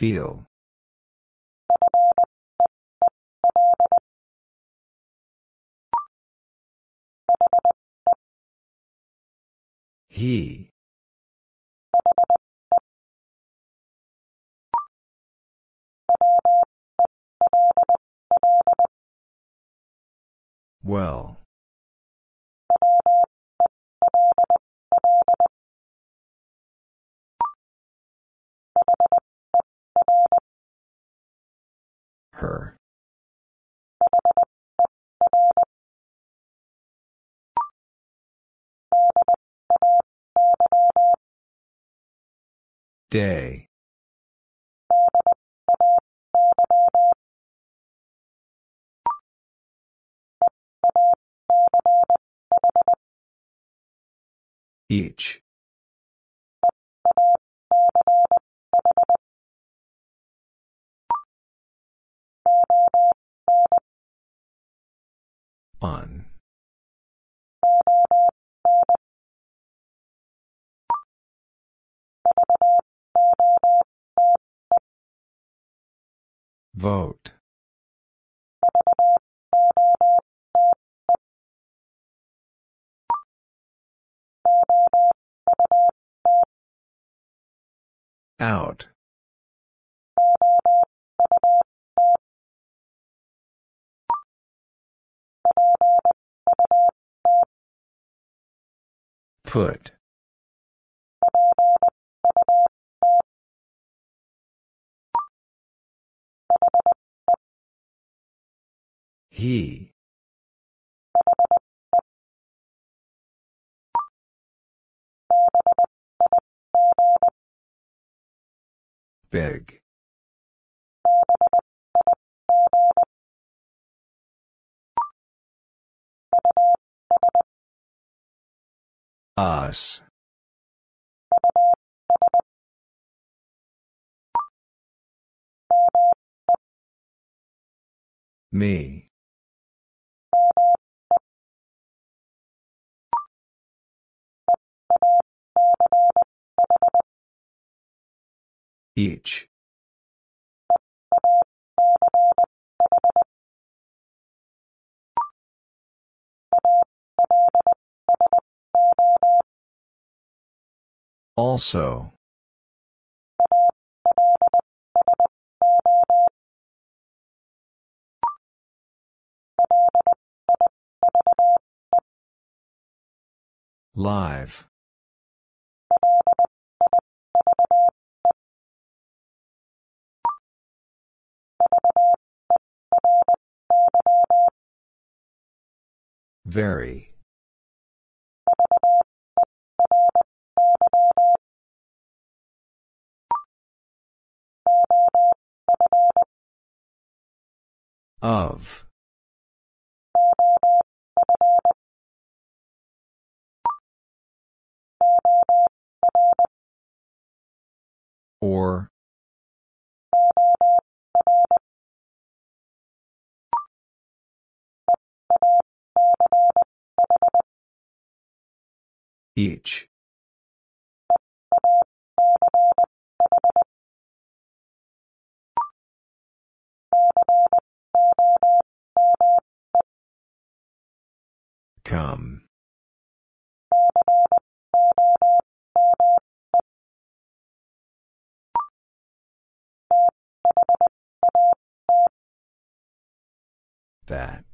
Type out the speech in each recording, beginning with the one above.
Feel. He. Well. Her. Day. Each. On. Vote. Out. Put. He. Big. Us. Me. Each. Also. Live. Very. Of. Or. Each. Come. That.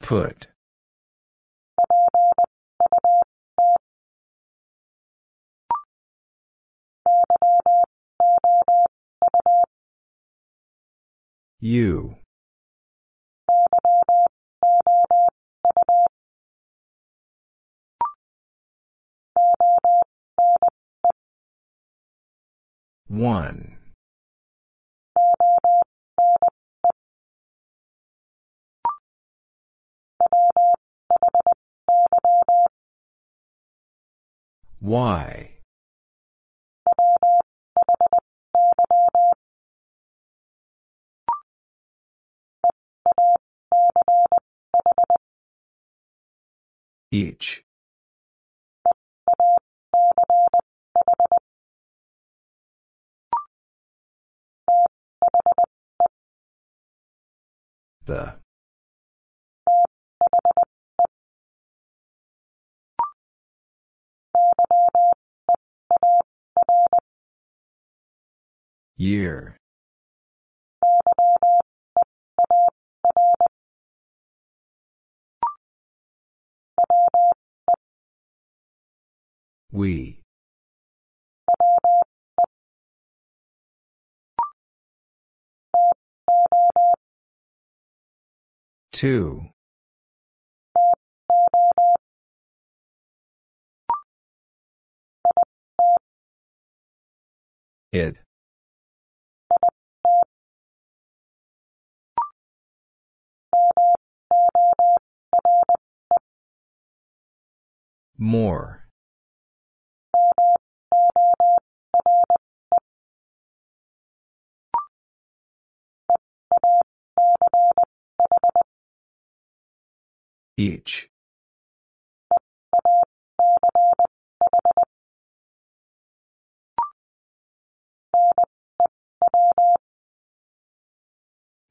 Put. You. One. Why? Each. The. Year. We. Two. It. More. Each.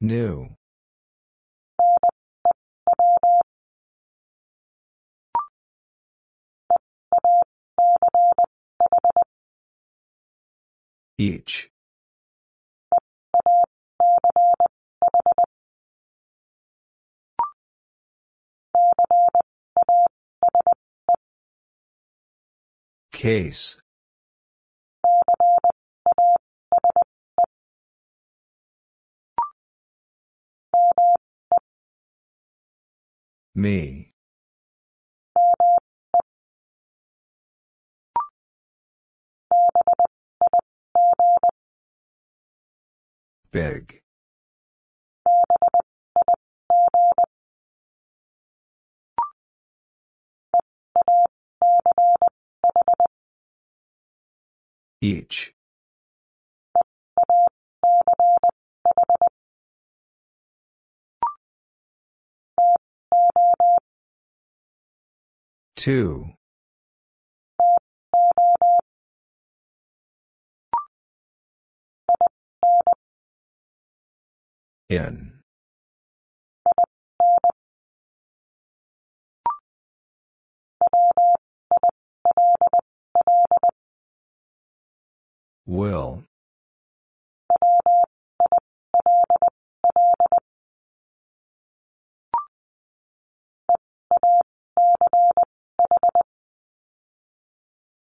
New. Each. Case. Me. Big. Each. Two. In. Will.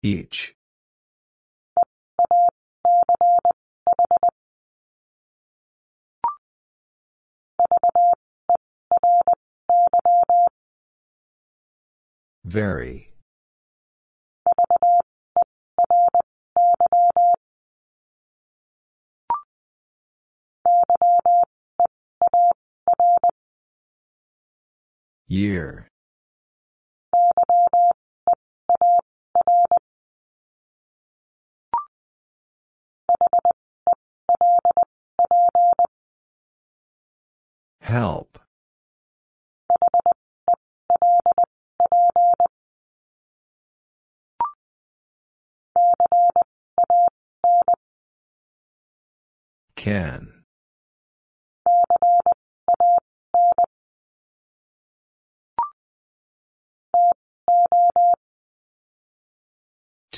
Each. Very. Year. Help. Can.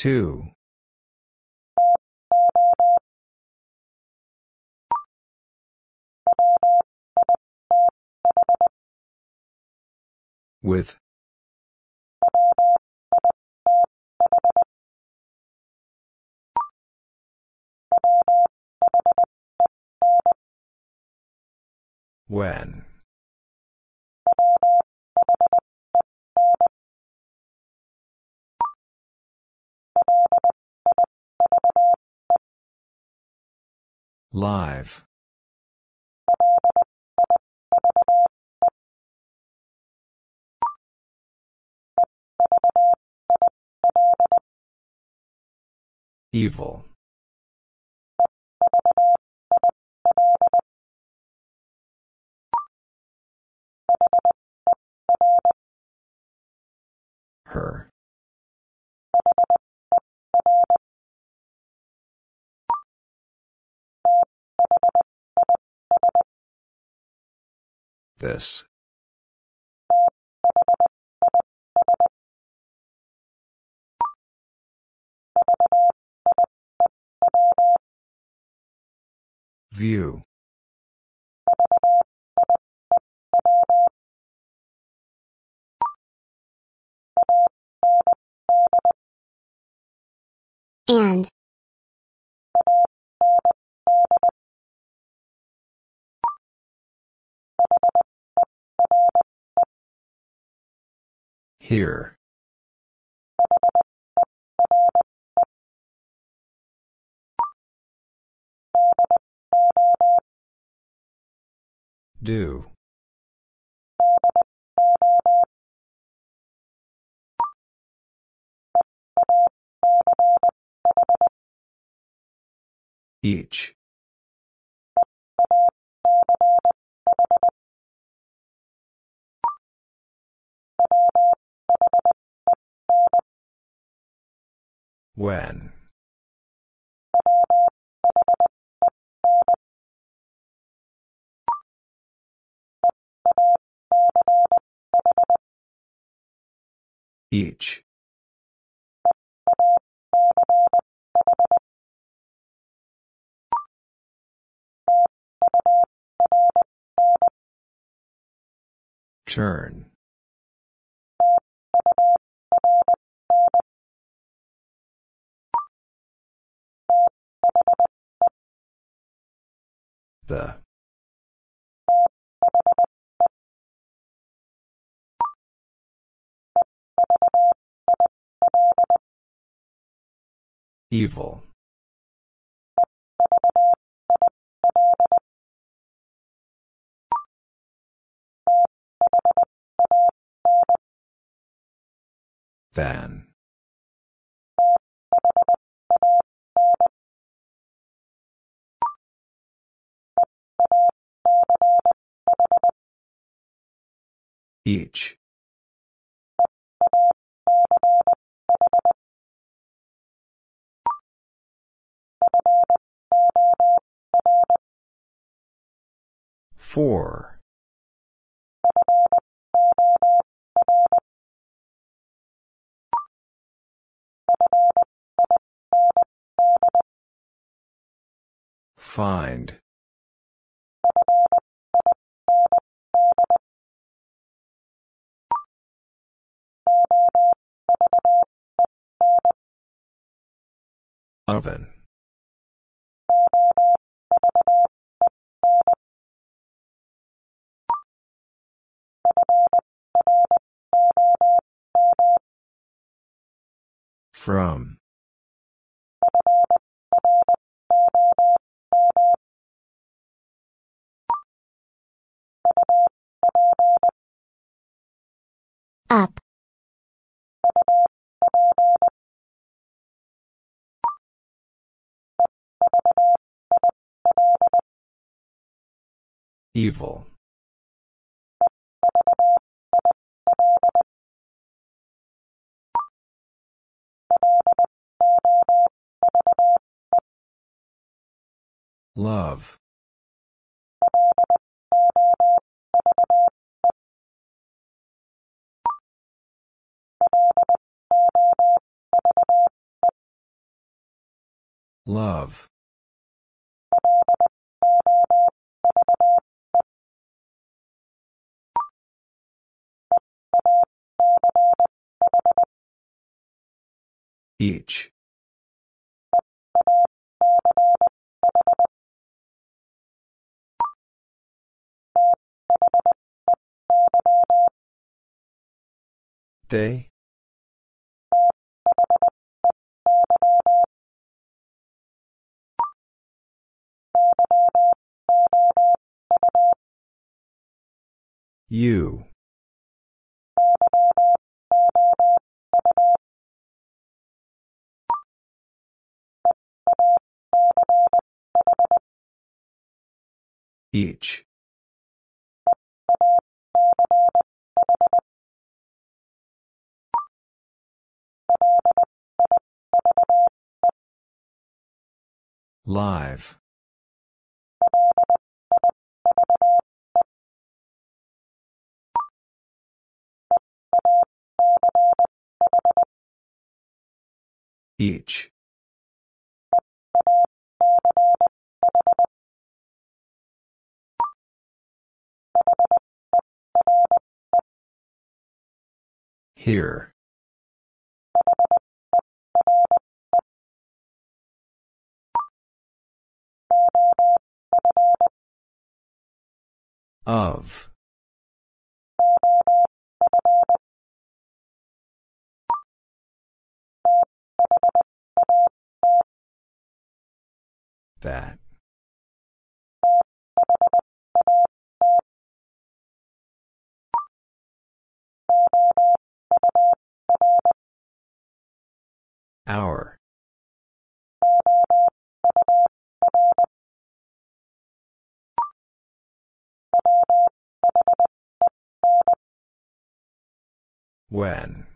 Two. With. When. Live. Evil. Her. This. View. And. Here. Do. Each. When. Each. Turn. The. Evil. Than. Each. Four. Find. Oven. From. Up. Evil. Love. Love. Each. They? You. Each. Live. Each. Here. Of. That. Hour. When.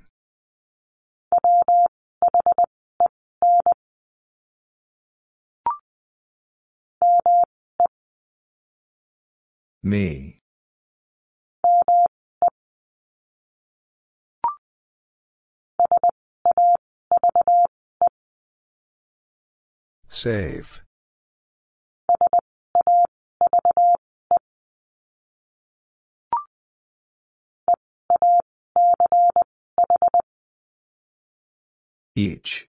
Me. Save. Each.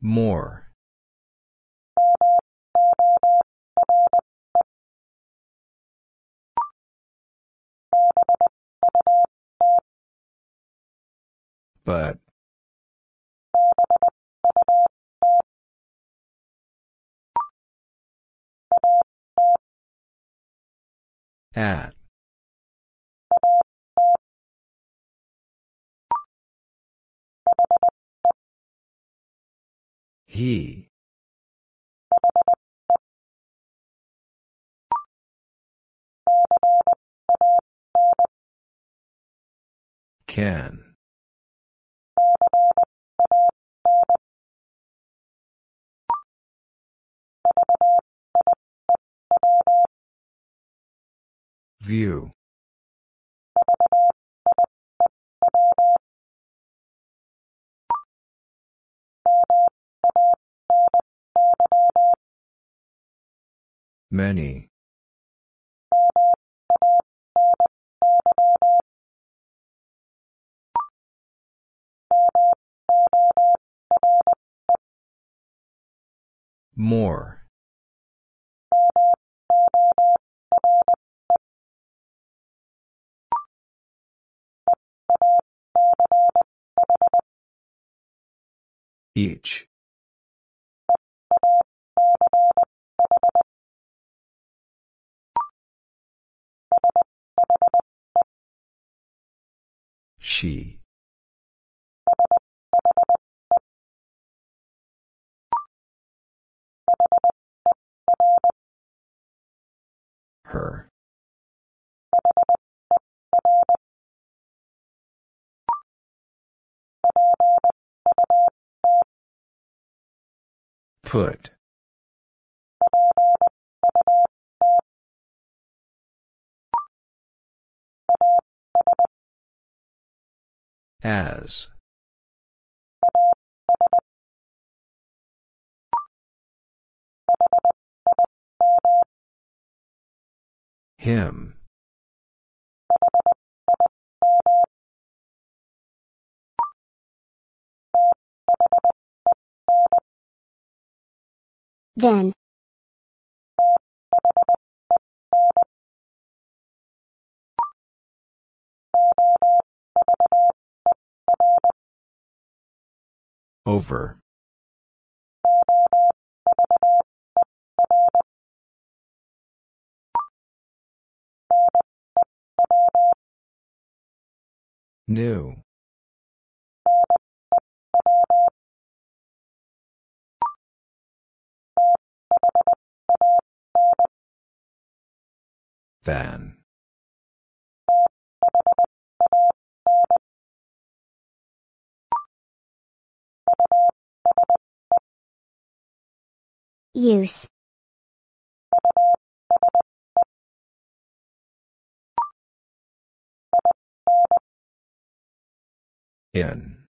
More. But. At. He. Can. View. Many. More. Each. She. Her. Put. As. Him. Then. Over. New. Than. Use. In.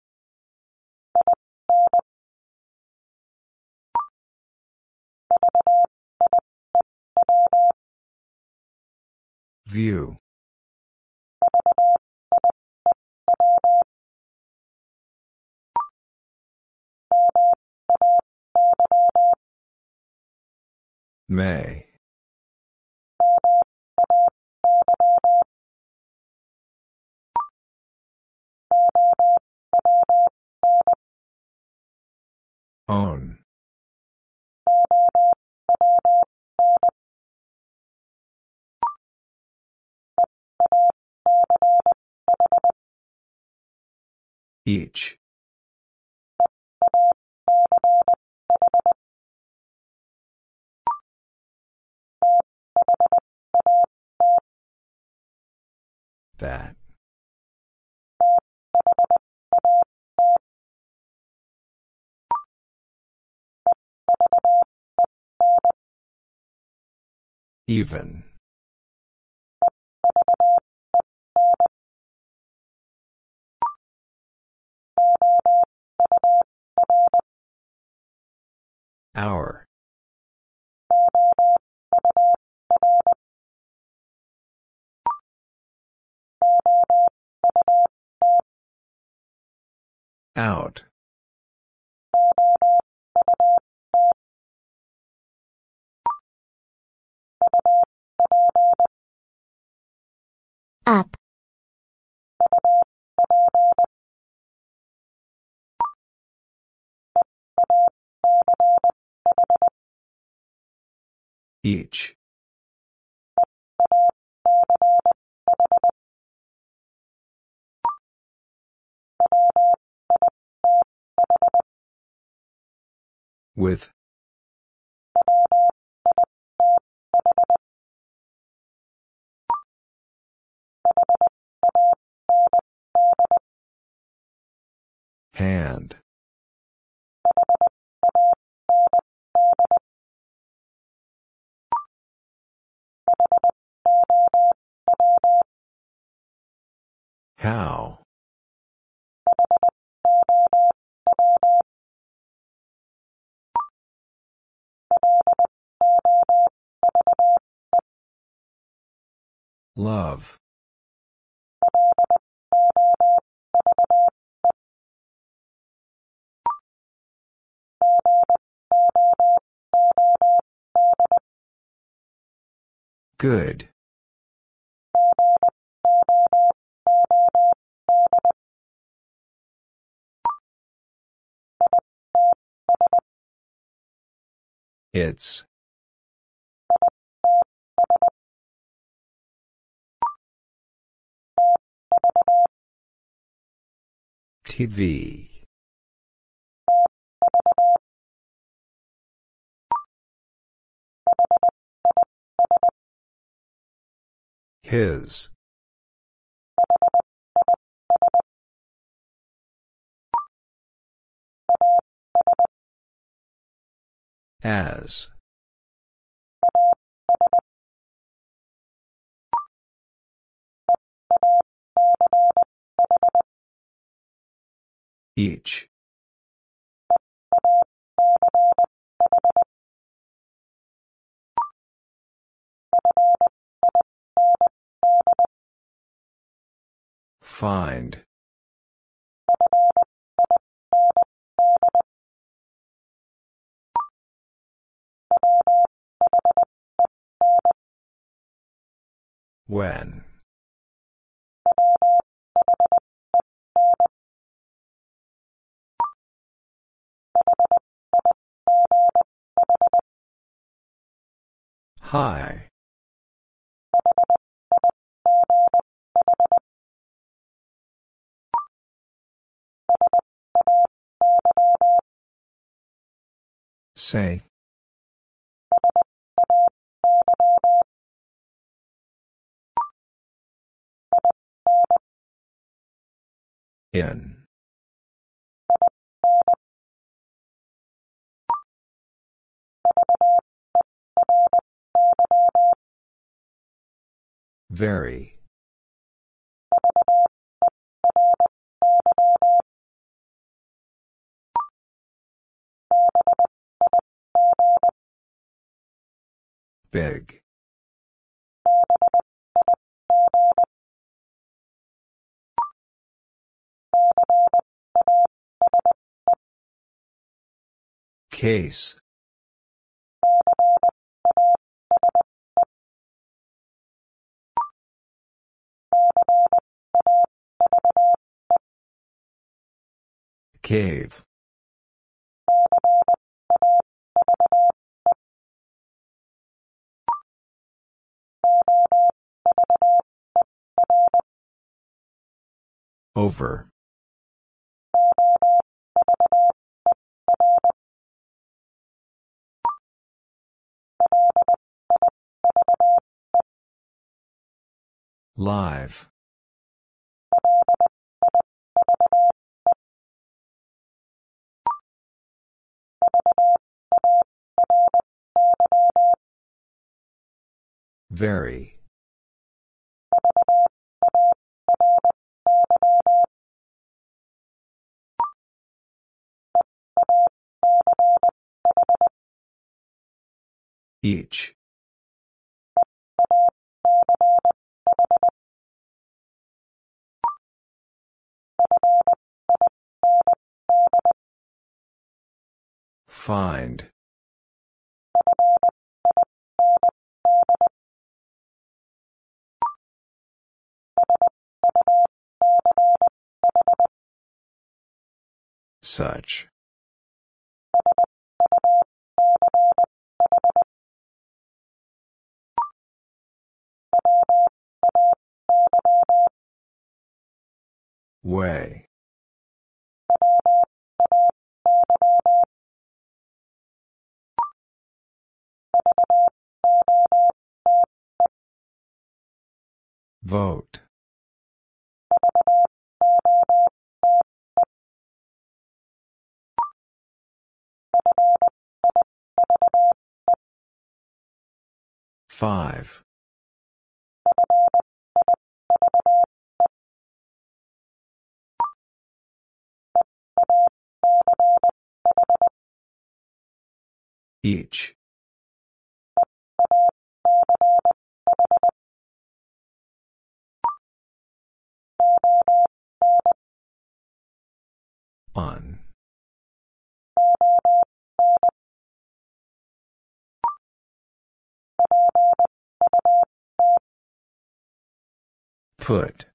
View. May. Own. Each. That. Even. Hour. Out. Up. Each. With. Hand. How? Love. Good. It's. TV. His. As. Each. Find. When. Hi. Say. In. Very. Big. Case. Cave. Over. Live. Very. Each. Find. Such. Way. Vote. Five. Each. On. Put.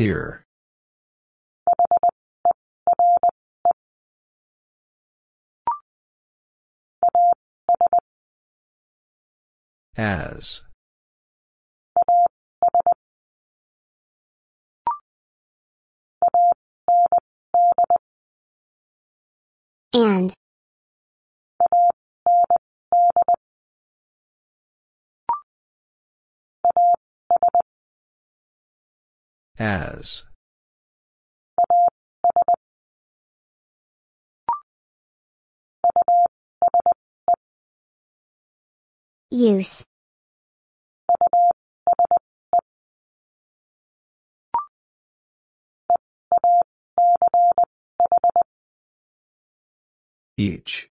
Here. As. And. As. Use. Each.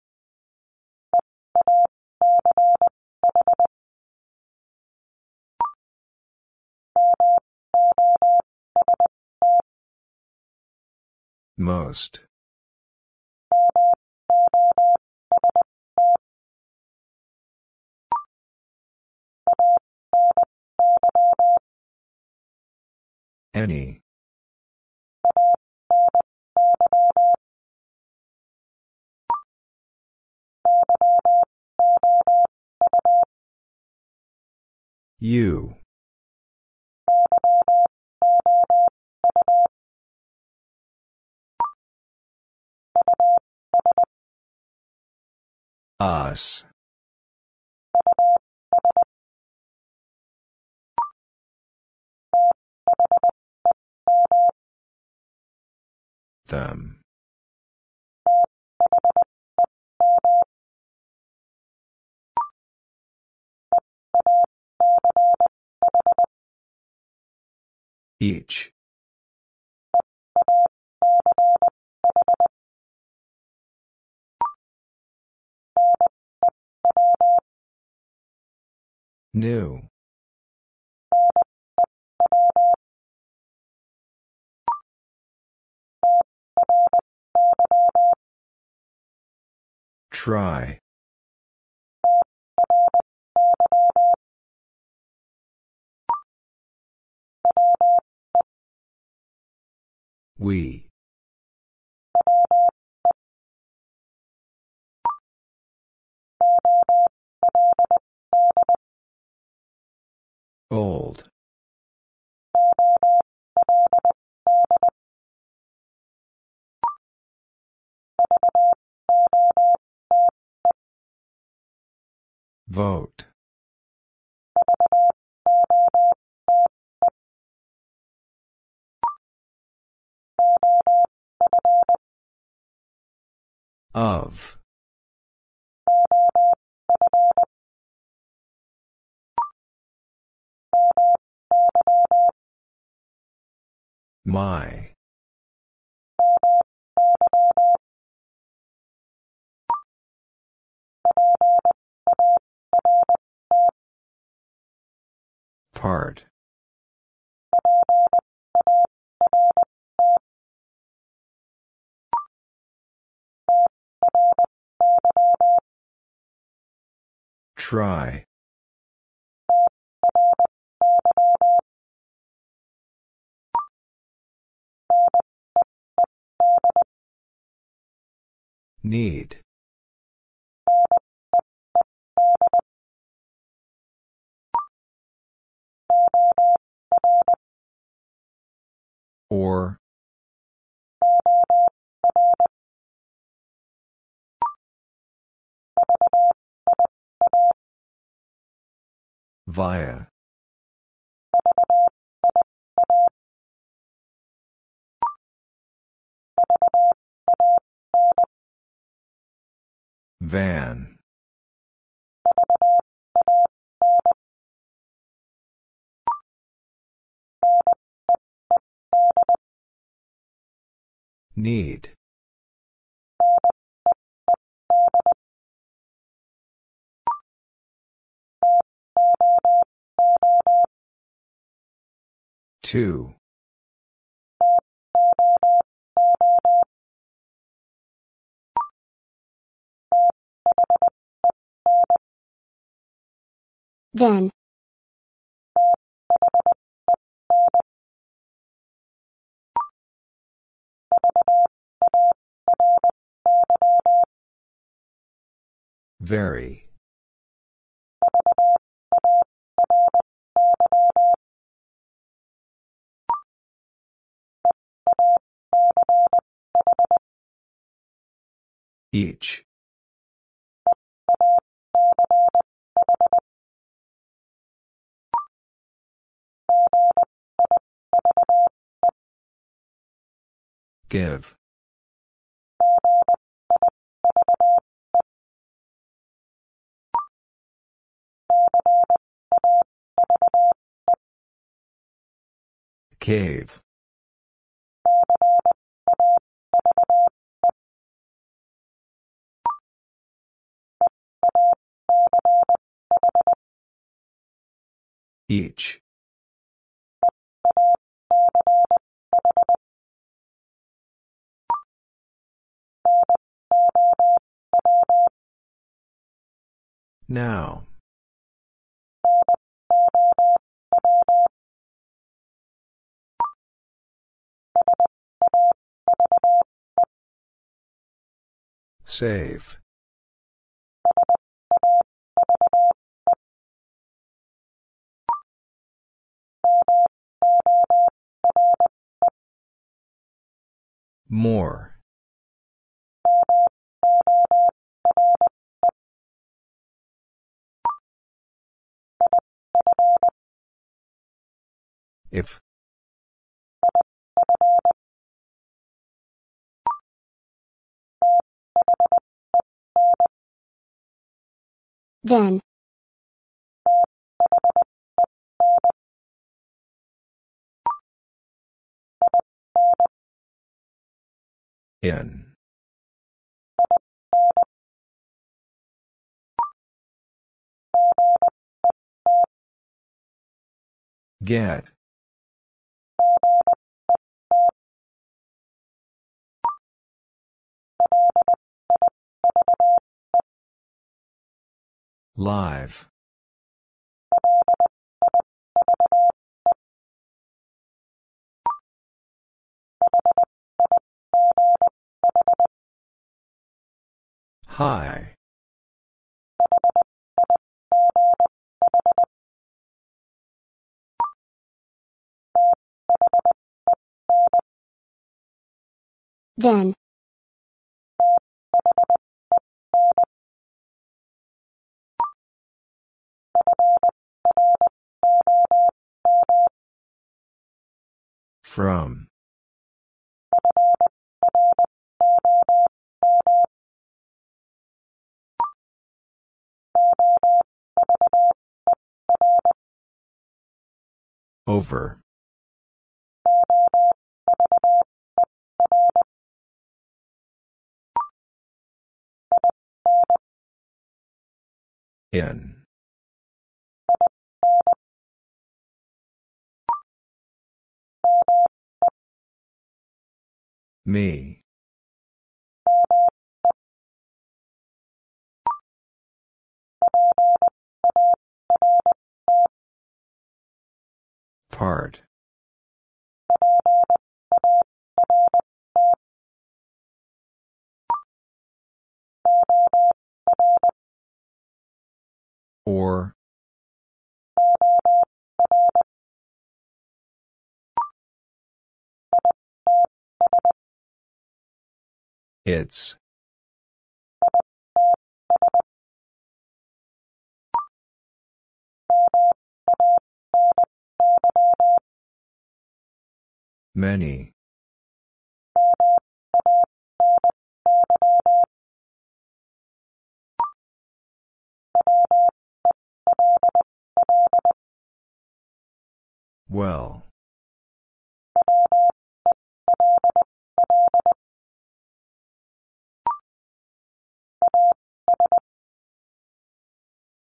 Most. Any. You. Us. Them. Each. New. Try. We. Old. Vote. Of. My. Part. Try. Need. Or. Via. Van. Need. Two. Then. Very. Each. Give. Cave. Each. Now. Save. More. If. Then. In Get. Live. Hi. Then. From. Over. In. Me. Part. Or. It's. Many. Well.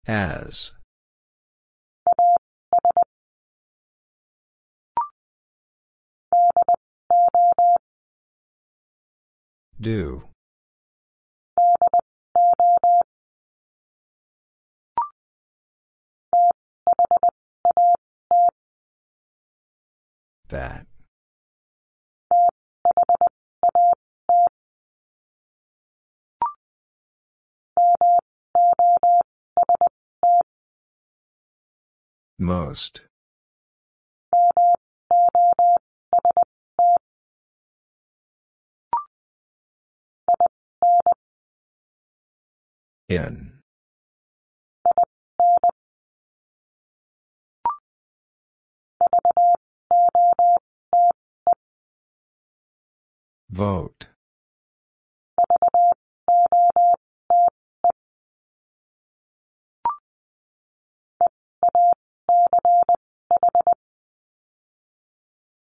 As. Do. That. Most. In. Vote.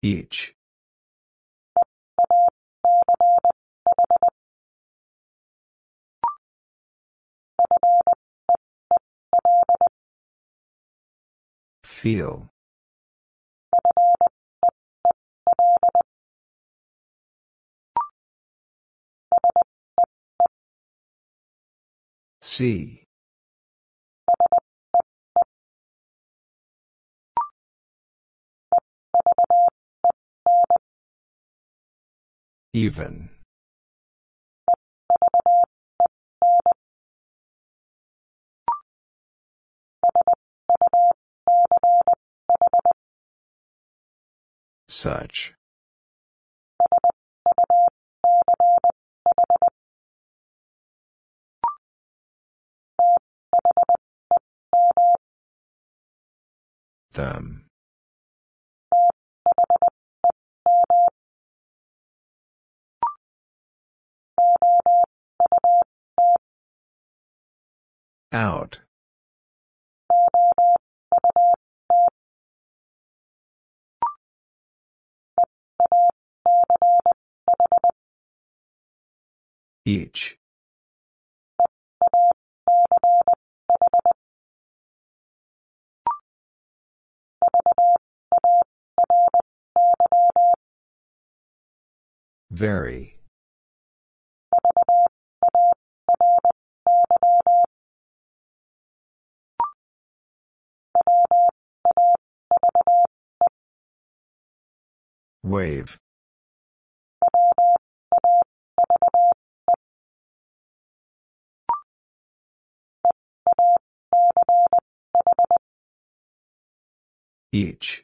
Each. Feel. See. Even. Such. Them. Out. Each. Very. Wave. Each.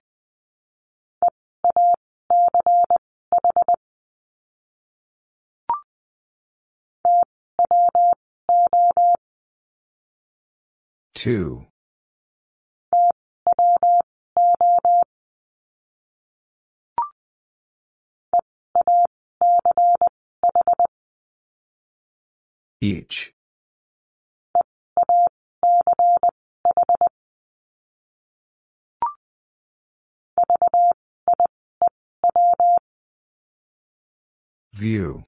Two. Each. View.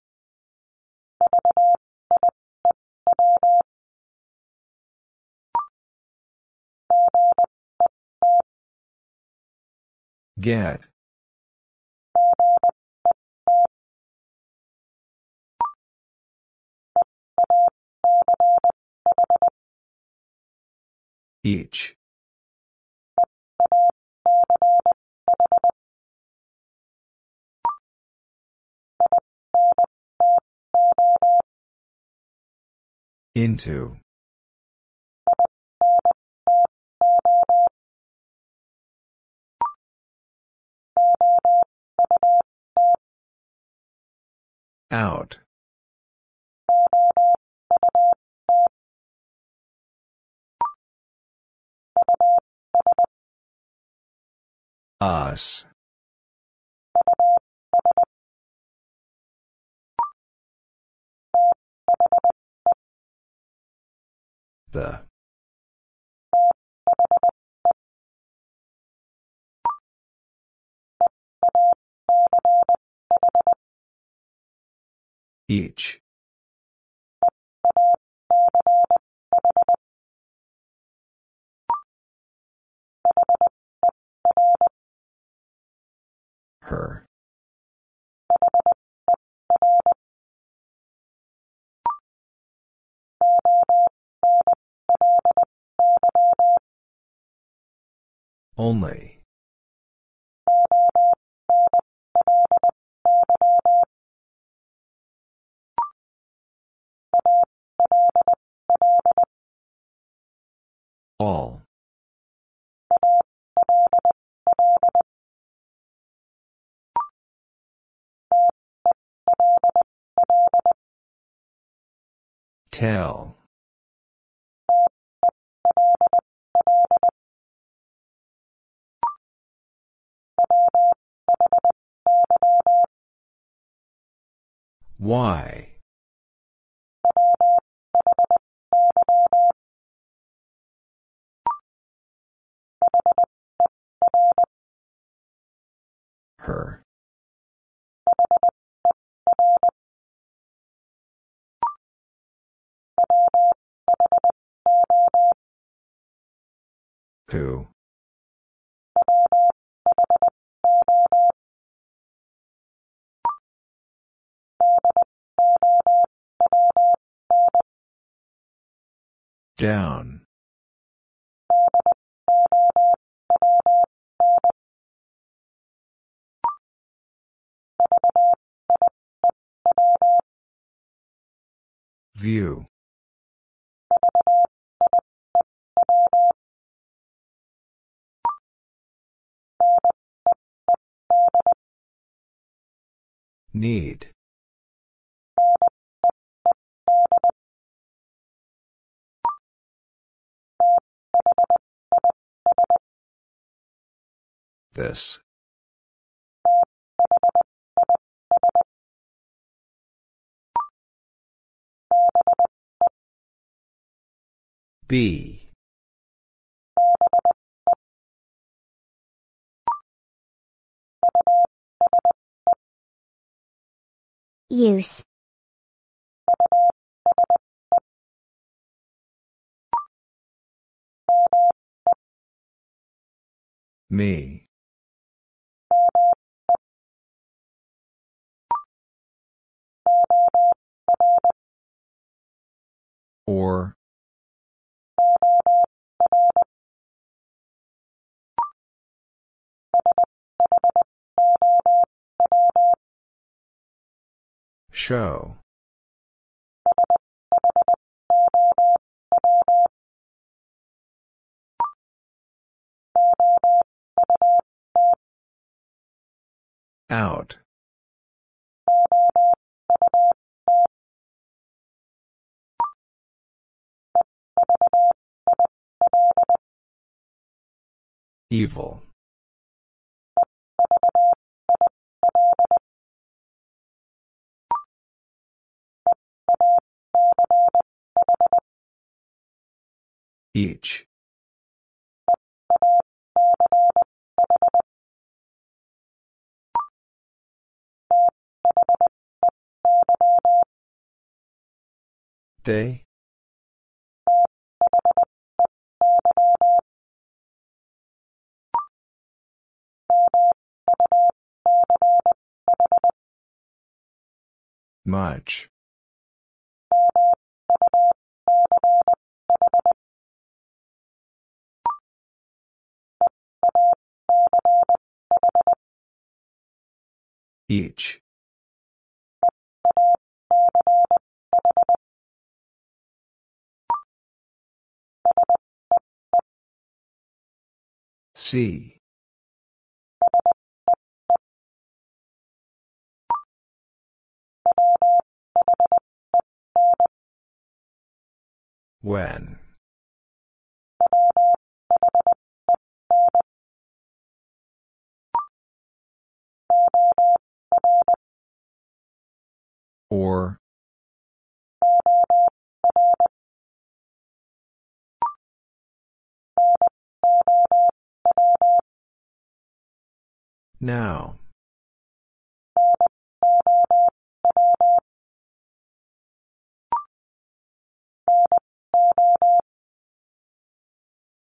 Get. Each. Into. Out. Us. The. Each. Her. Only. All. Tell. Why? Her. Who? Down. View. Need. This. B. Use. Me. Or. Show. Out. Evil. Each. They? Much. Each. See. When. Or. Now.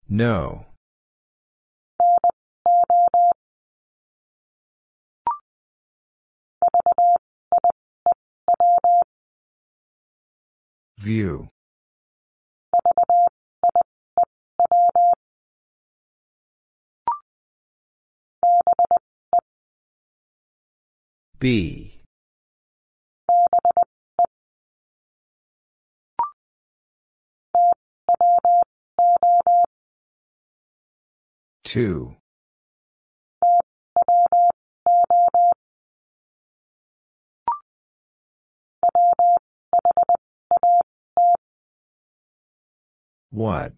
No. View. B. Two. What?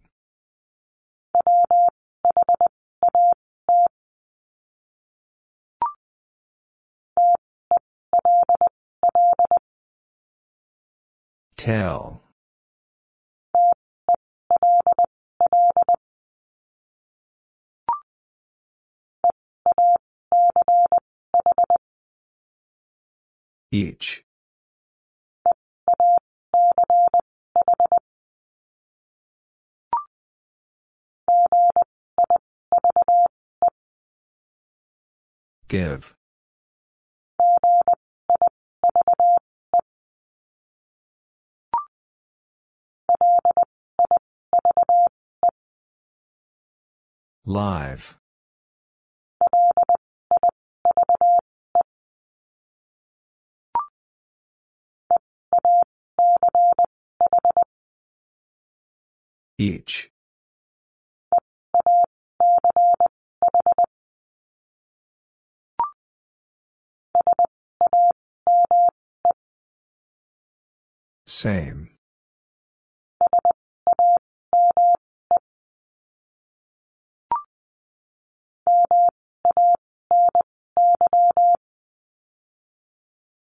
Tell. Each. Give. Live. Each. Same.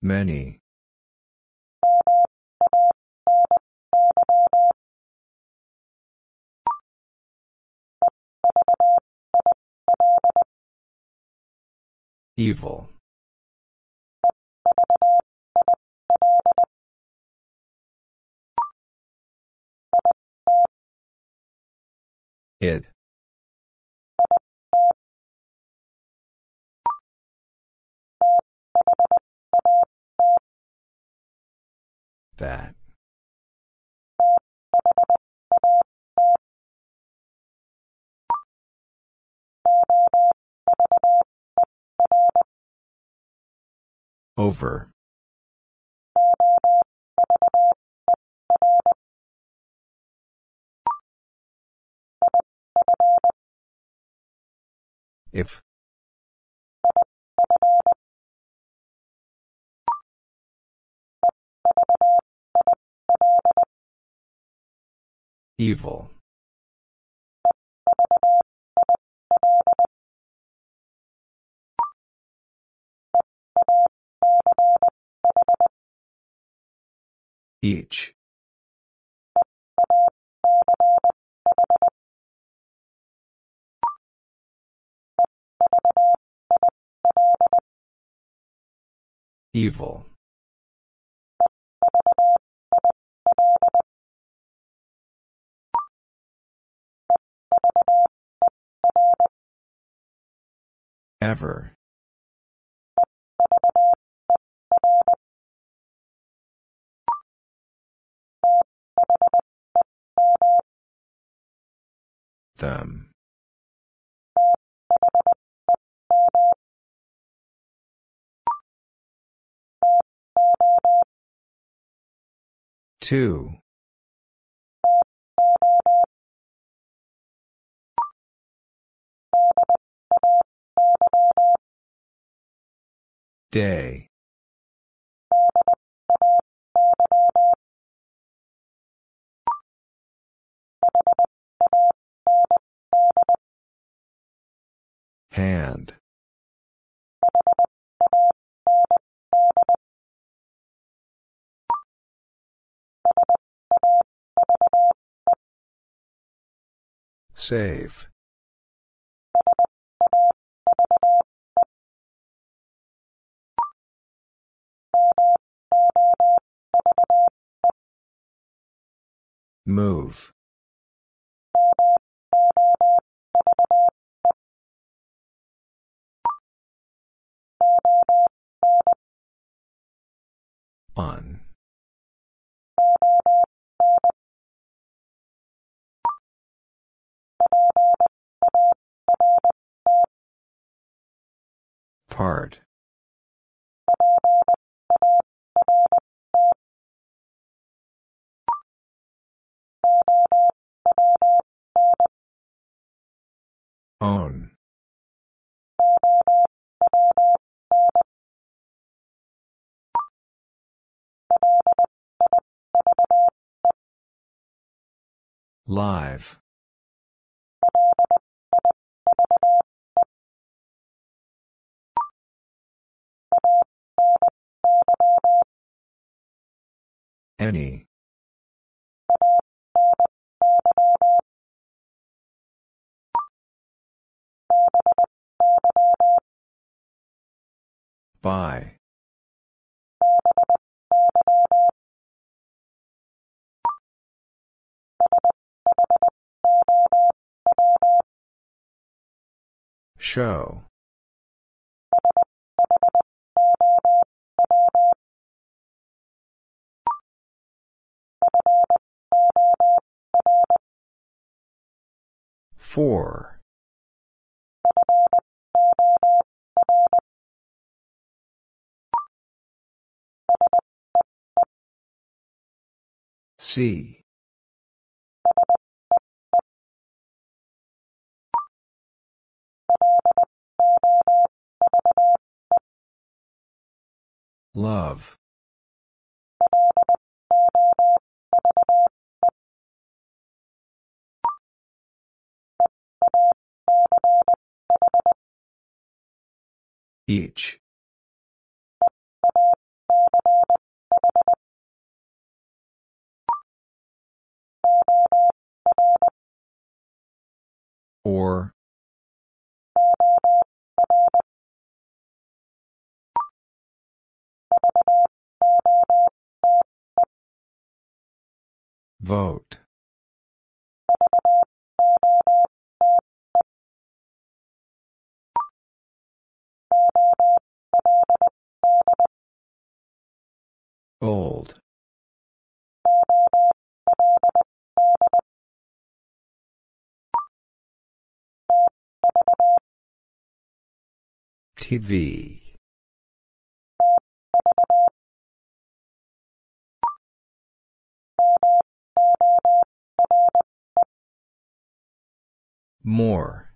Many. Evil. It. That. Over. If. Evil. Each. Evil. Ever. Them. Two. Day. Hand. Save. Move. On. Part. Own. Live. Any. By. Show. Four. C. Love. Each. Or. Vote. Old. TV. More.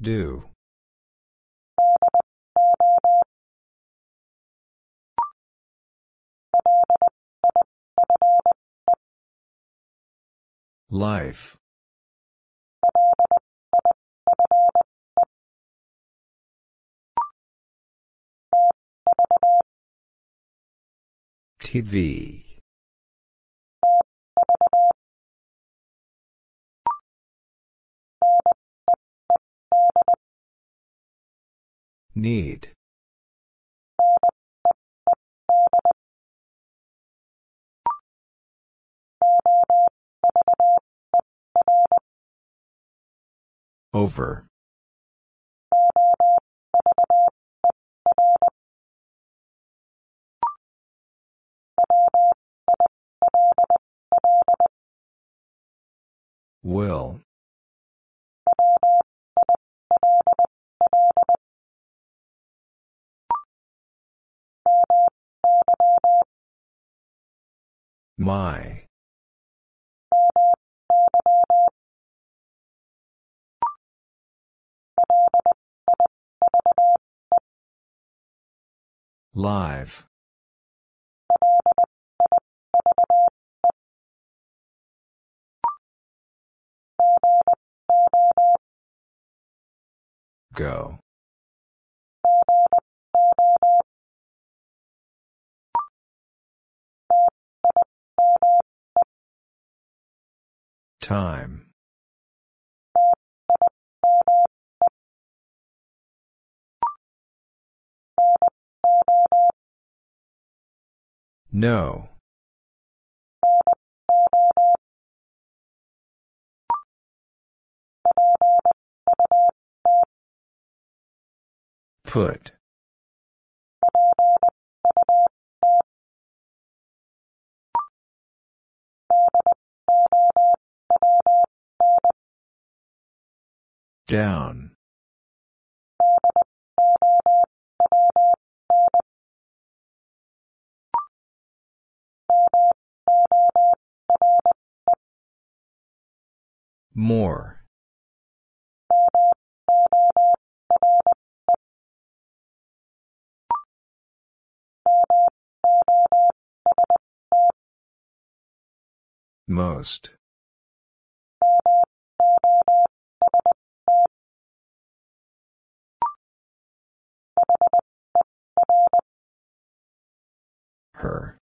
Do. Life. TV. Need. Over. Will. My. Live. Go. Time. No. Put. Down. More. Most. Her.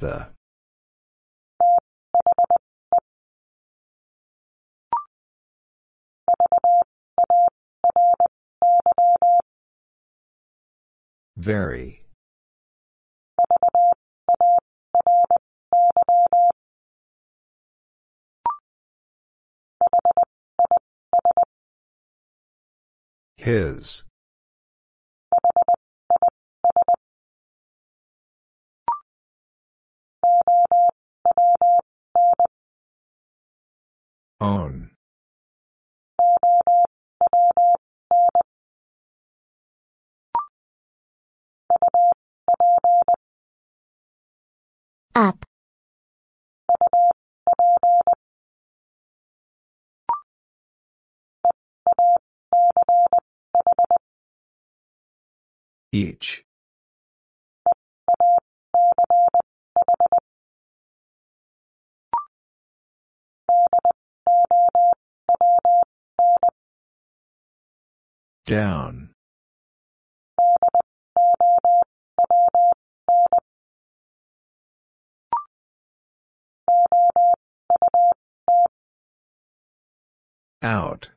The. Very. His. Own. Up. Each. Down. Out.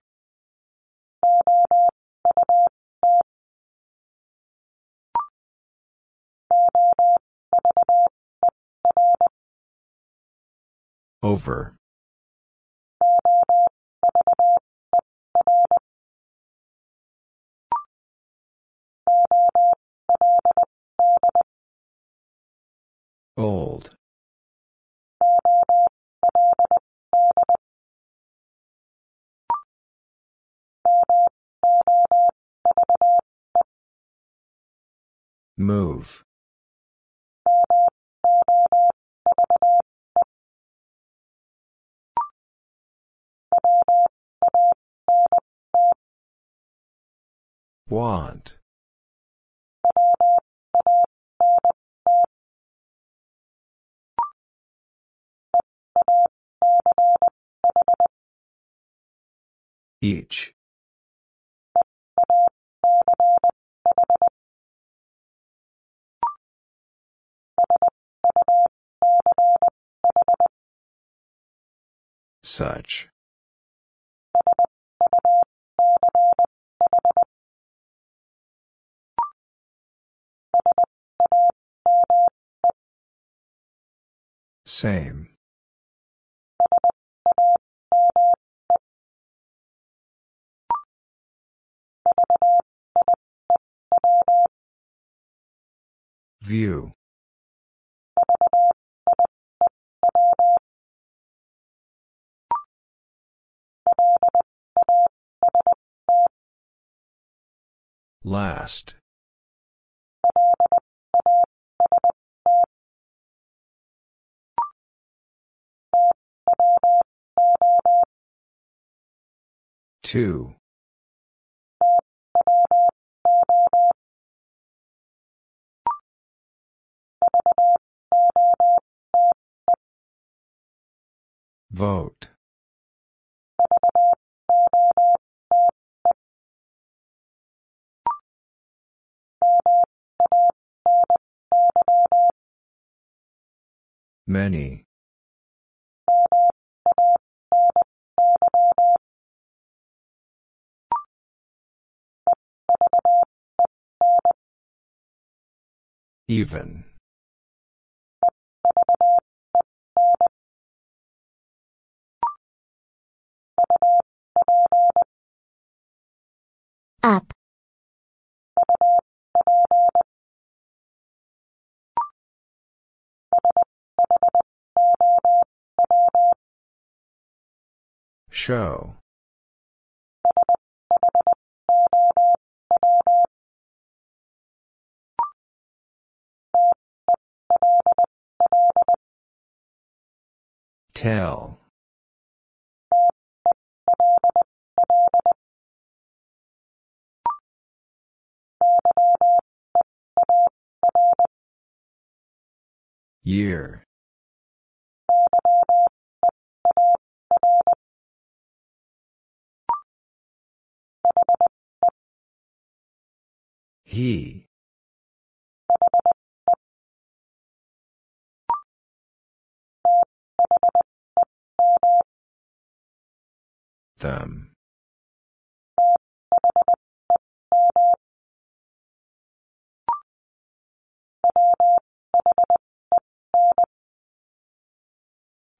Over. Old. Move. Want. Each. Such. Same. View. Last. Two. Vote. Many. Even. Up. Show. Tell. Year. He. Them.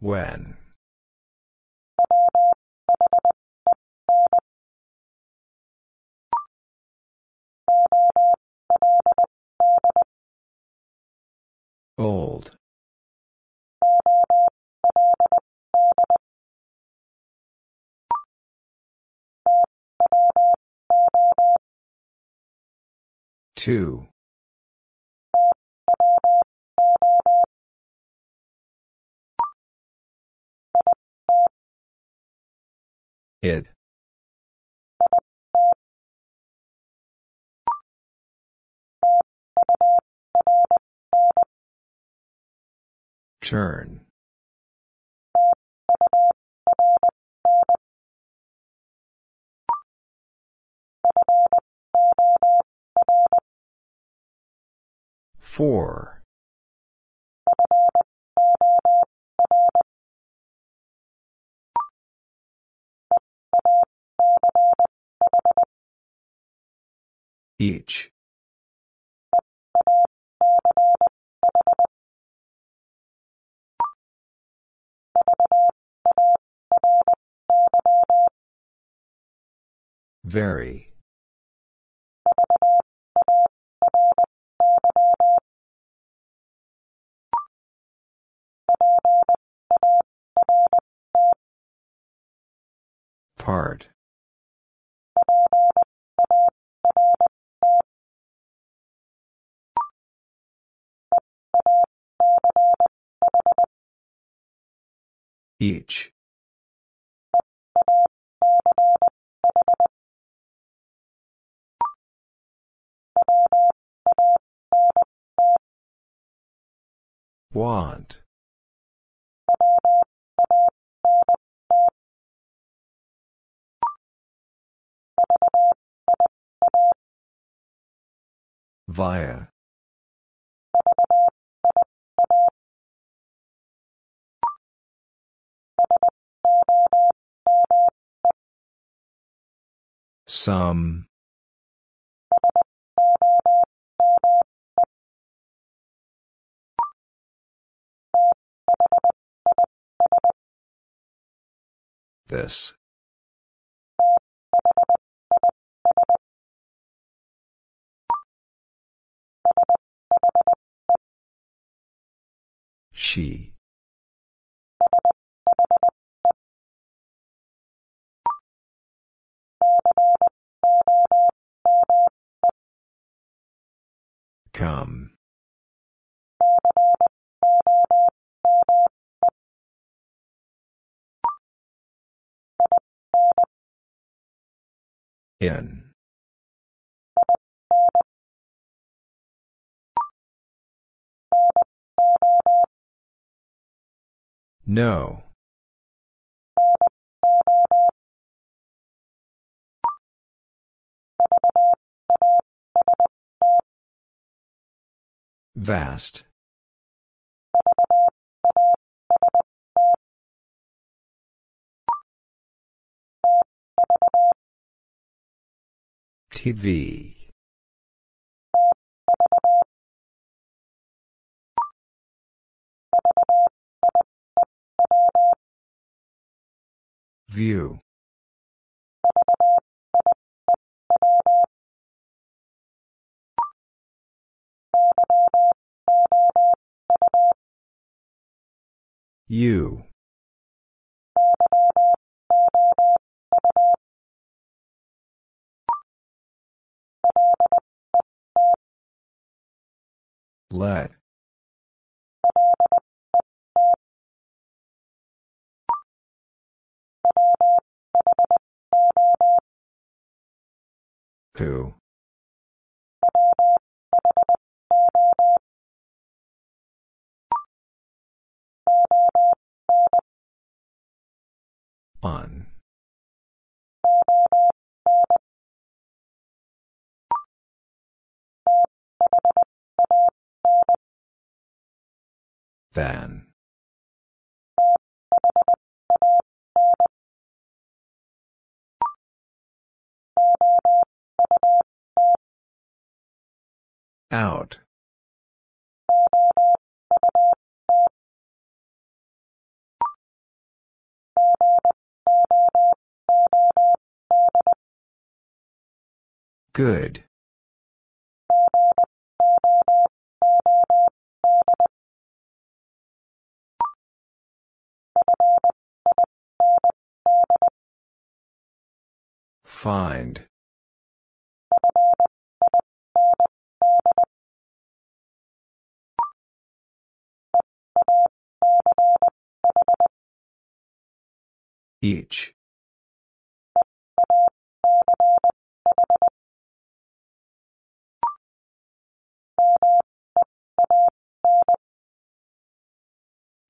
When. Old. Two. It. Turn. Four. Each. Very. Part. Each. Want. Via. Some. This. She. Come. In. No. Vast. TV. View. You. Let. Who? On. Than. Out. Good. Find. Each.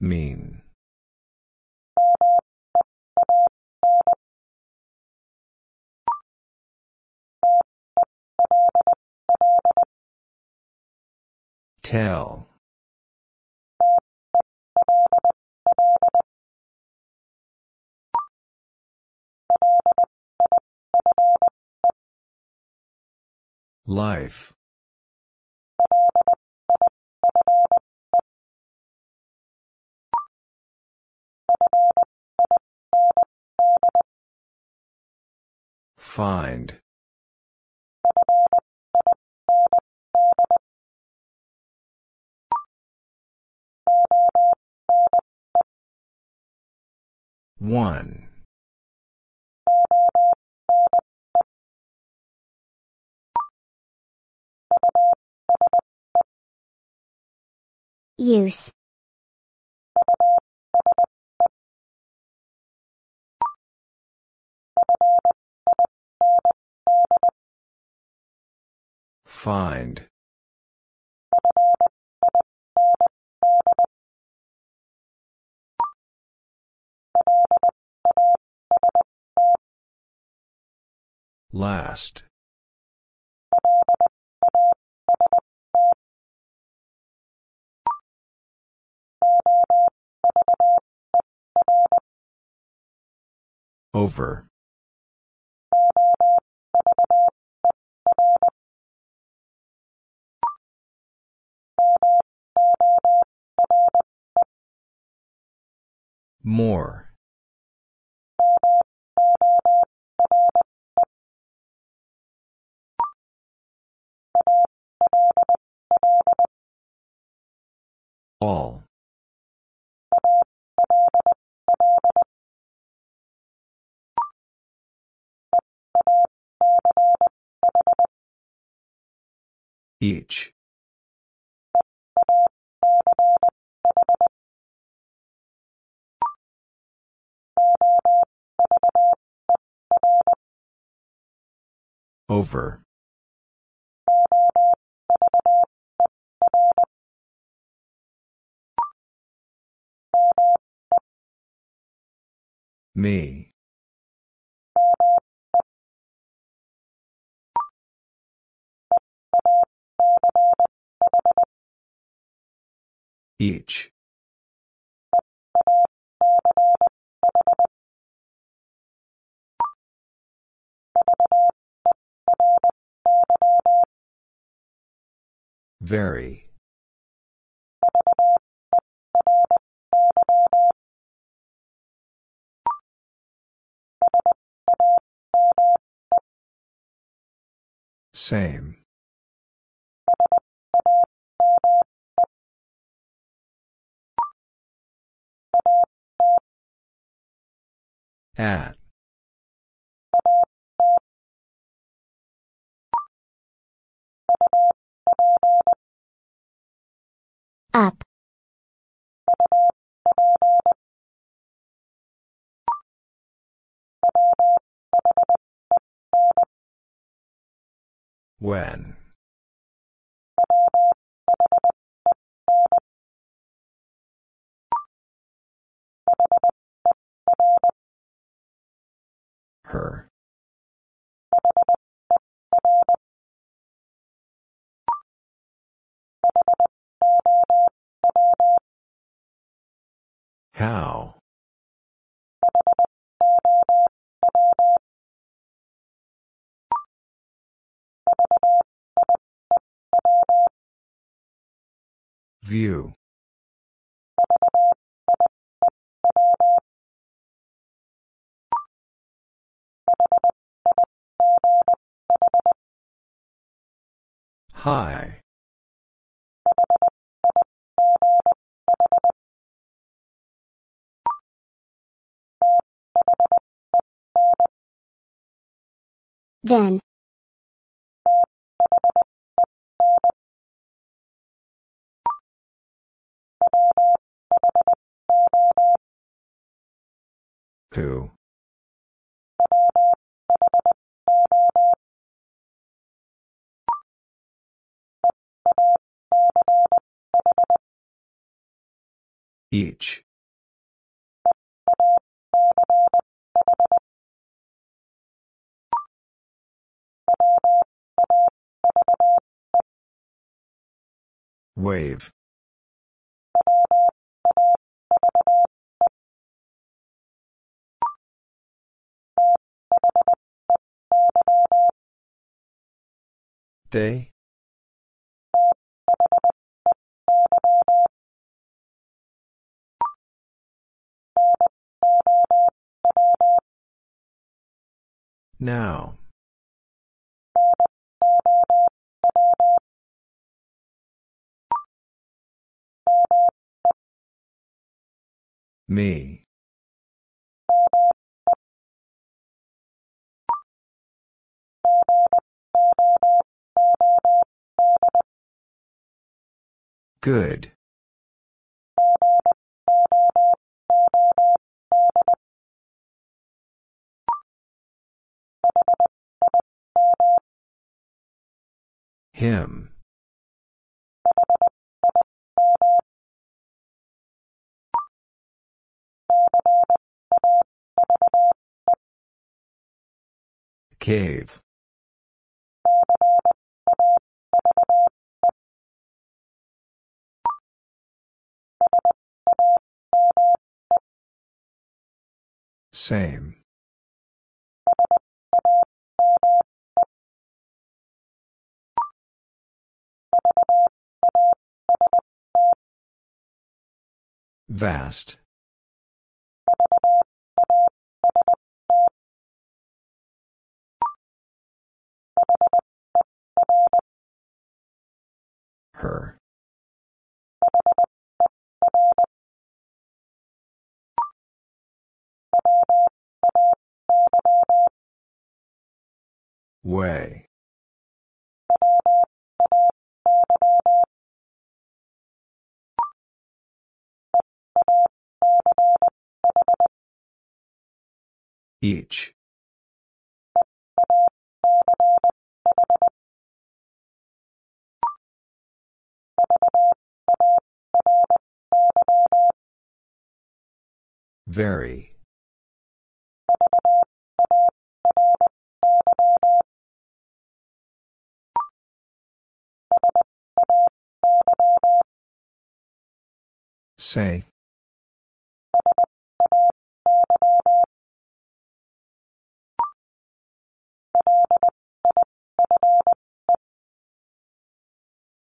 Mean. Tell. Life. Find. One. Use. Find. Last. Over. More. All. Each. Over. Me. Each. Very. Same. At. Up. When. Her. How? View. Hi. Then. Who? Each. Wave. They? Now. Me. Good. Him. Cave. Same. Vast. Her. Way. Each. Very. Say.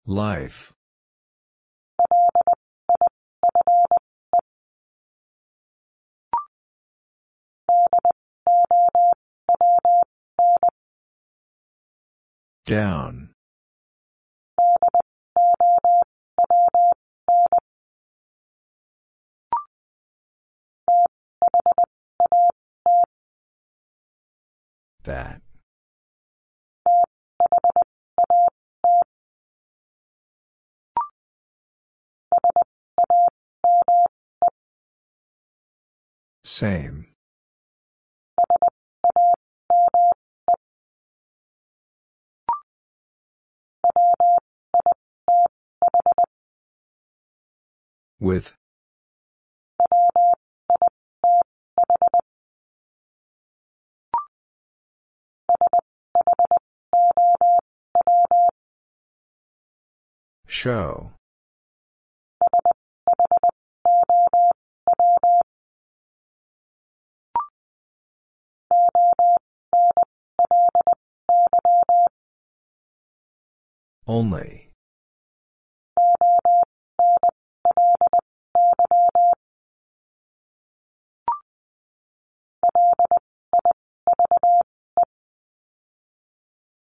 Life. Down. That. Same. With. Show. Only.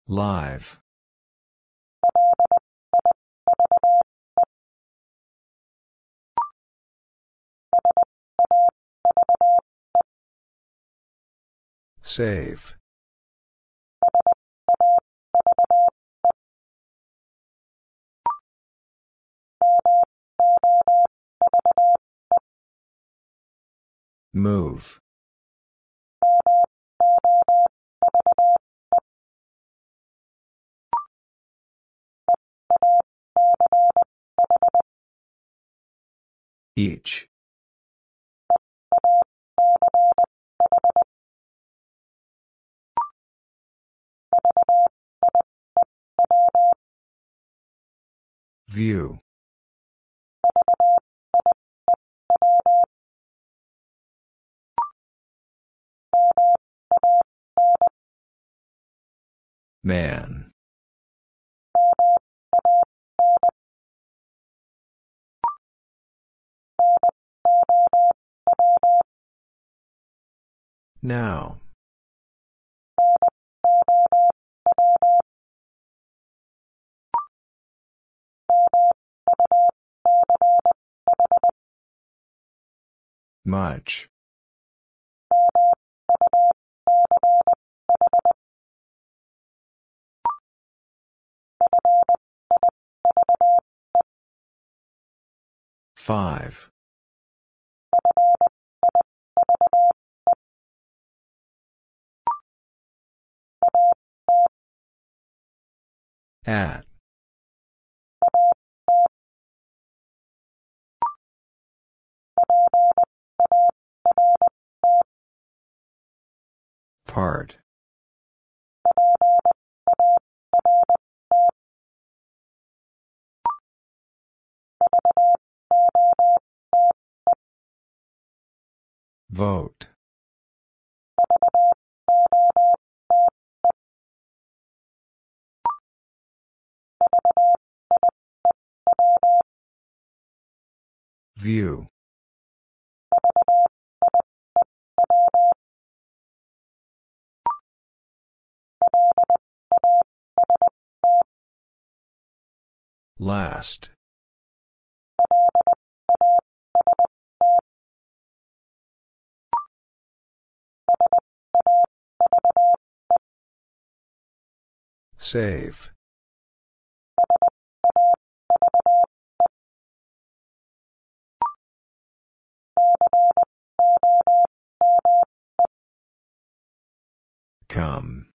Live. Save. Move. Each. View. Man. Now. Much. Five. At. Part. Vote. View. Last. Save. Come.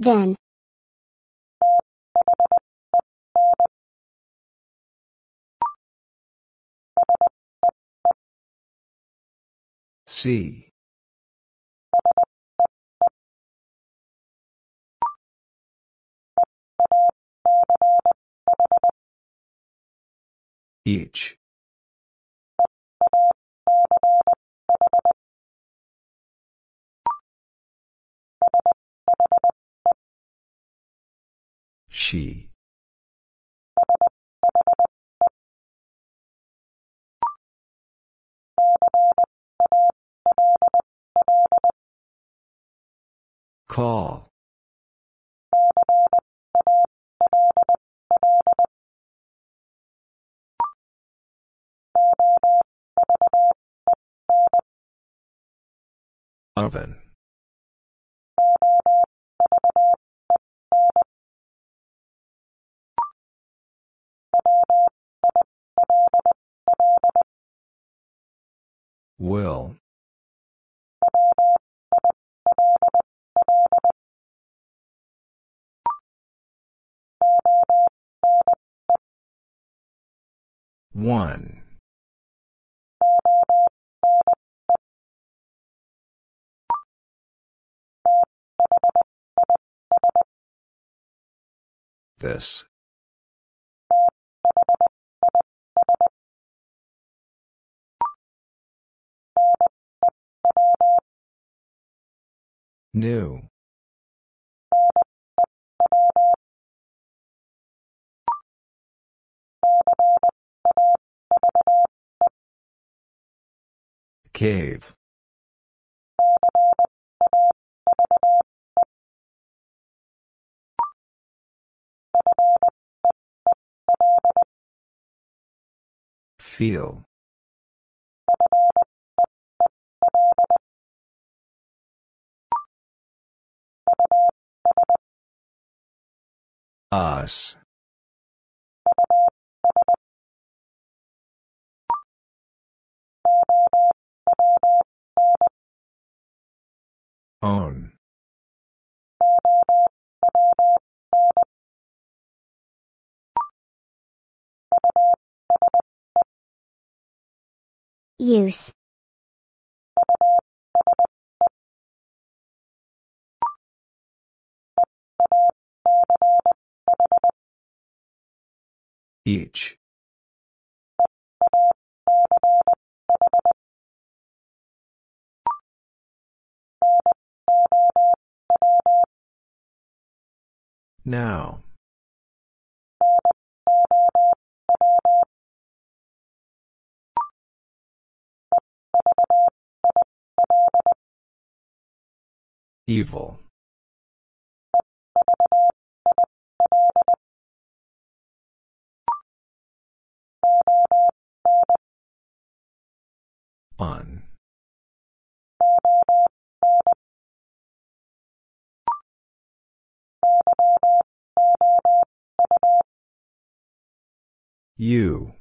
Then. See. Each. She. Call. Oven. Will. One. This. New. Cave. Feel. Us. Own. Use. Each. Now. Evil. On. You.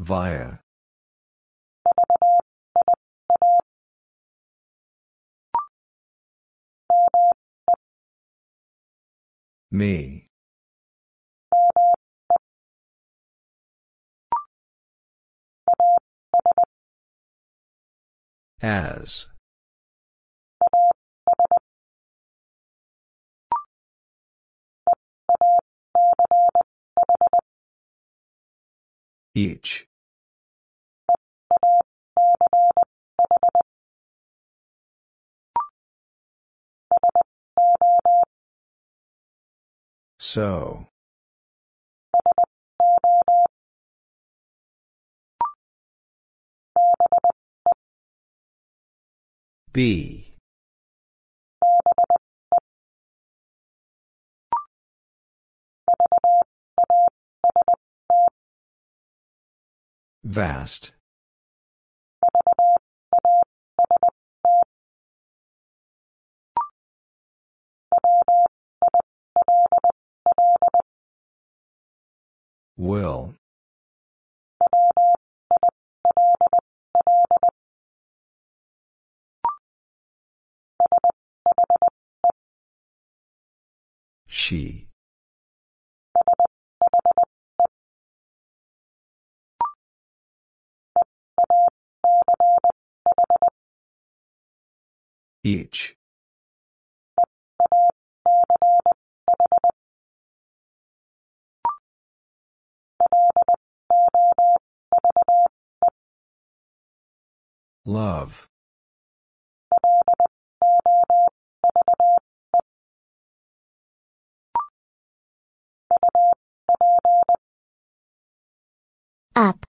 Via. Me. As. Each. So. B. Vast. Will. She. Each. Love. Up.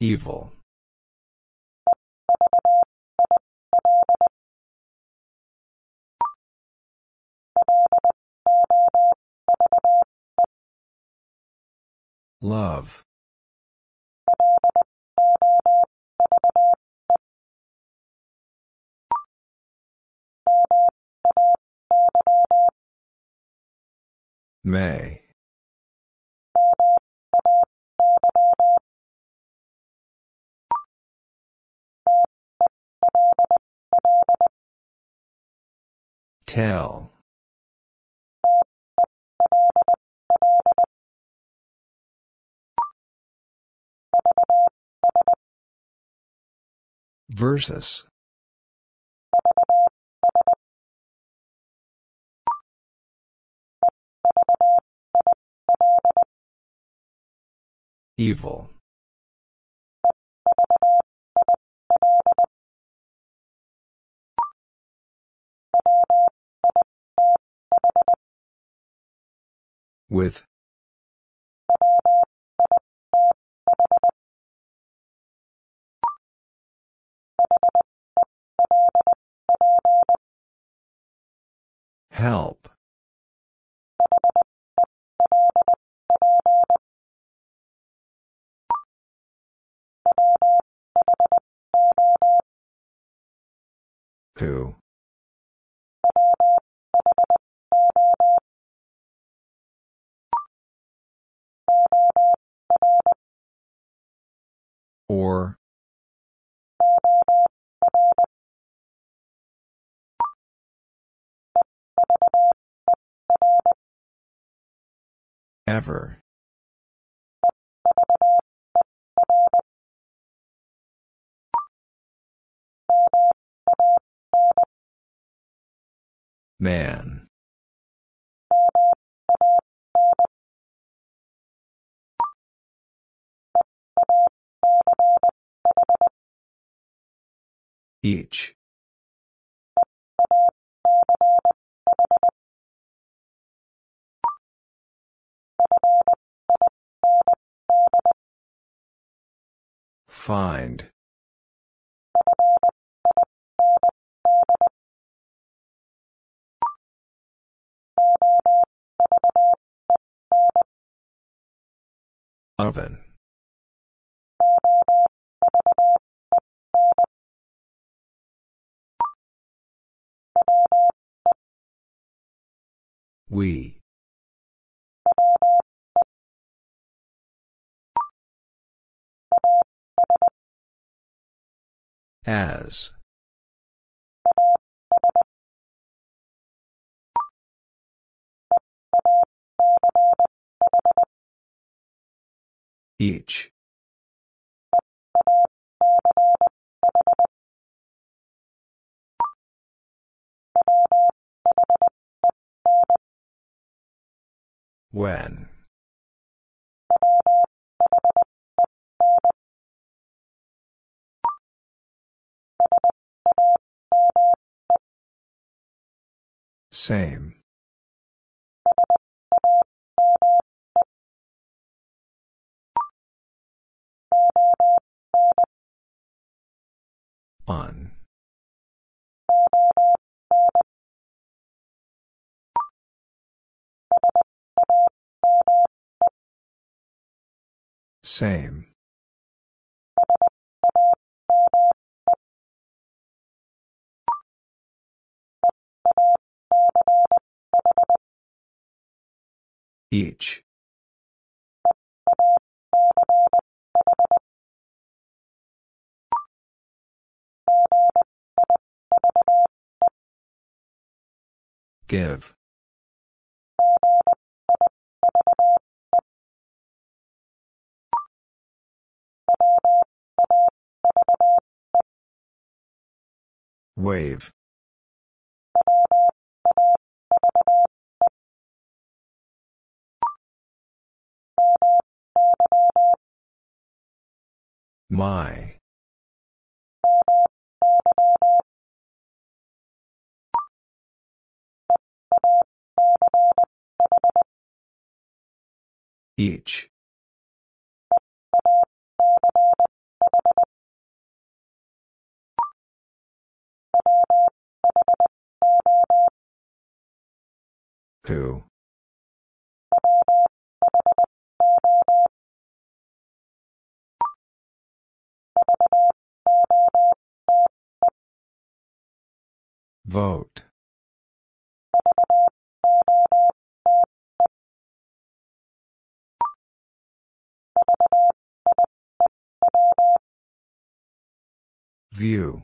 Evil. Love. May. Tell. Versus. Evil. With. Help. Who? Or. Ever. Man. Each. Find. Oven. We. As. Each. When. Same. On. Same. Each. Give. Wave. My. Each. Who? Vote. View.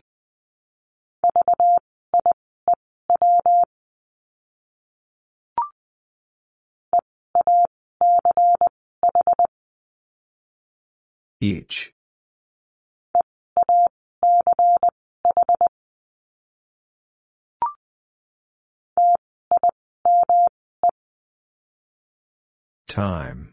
Each. Time.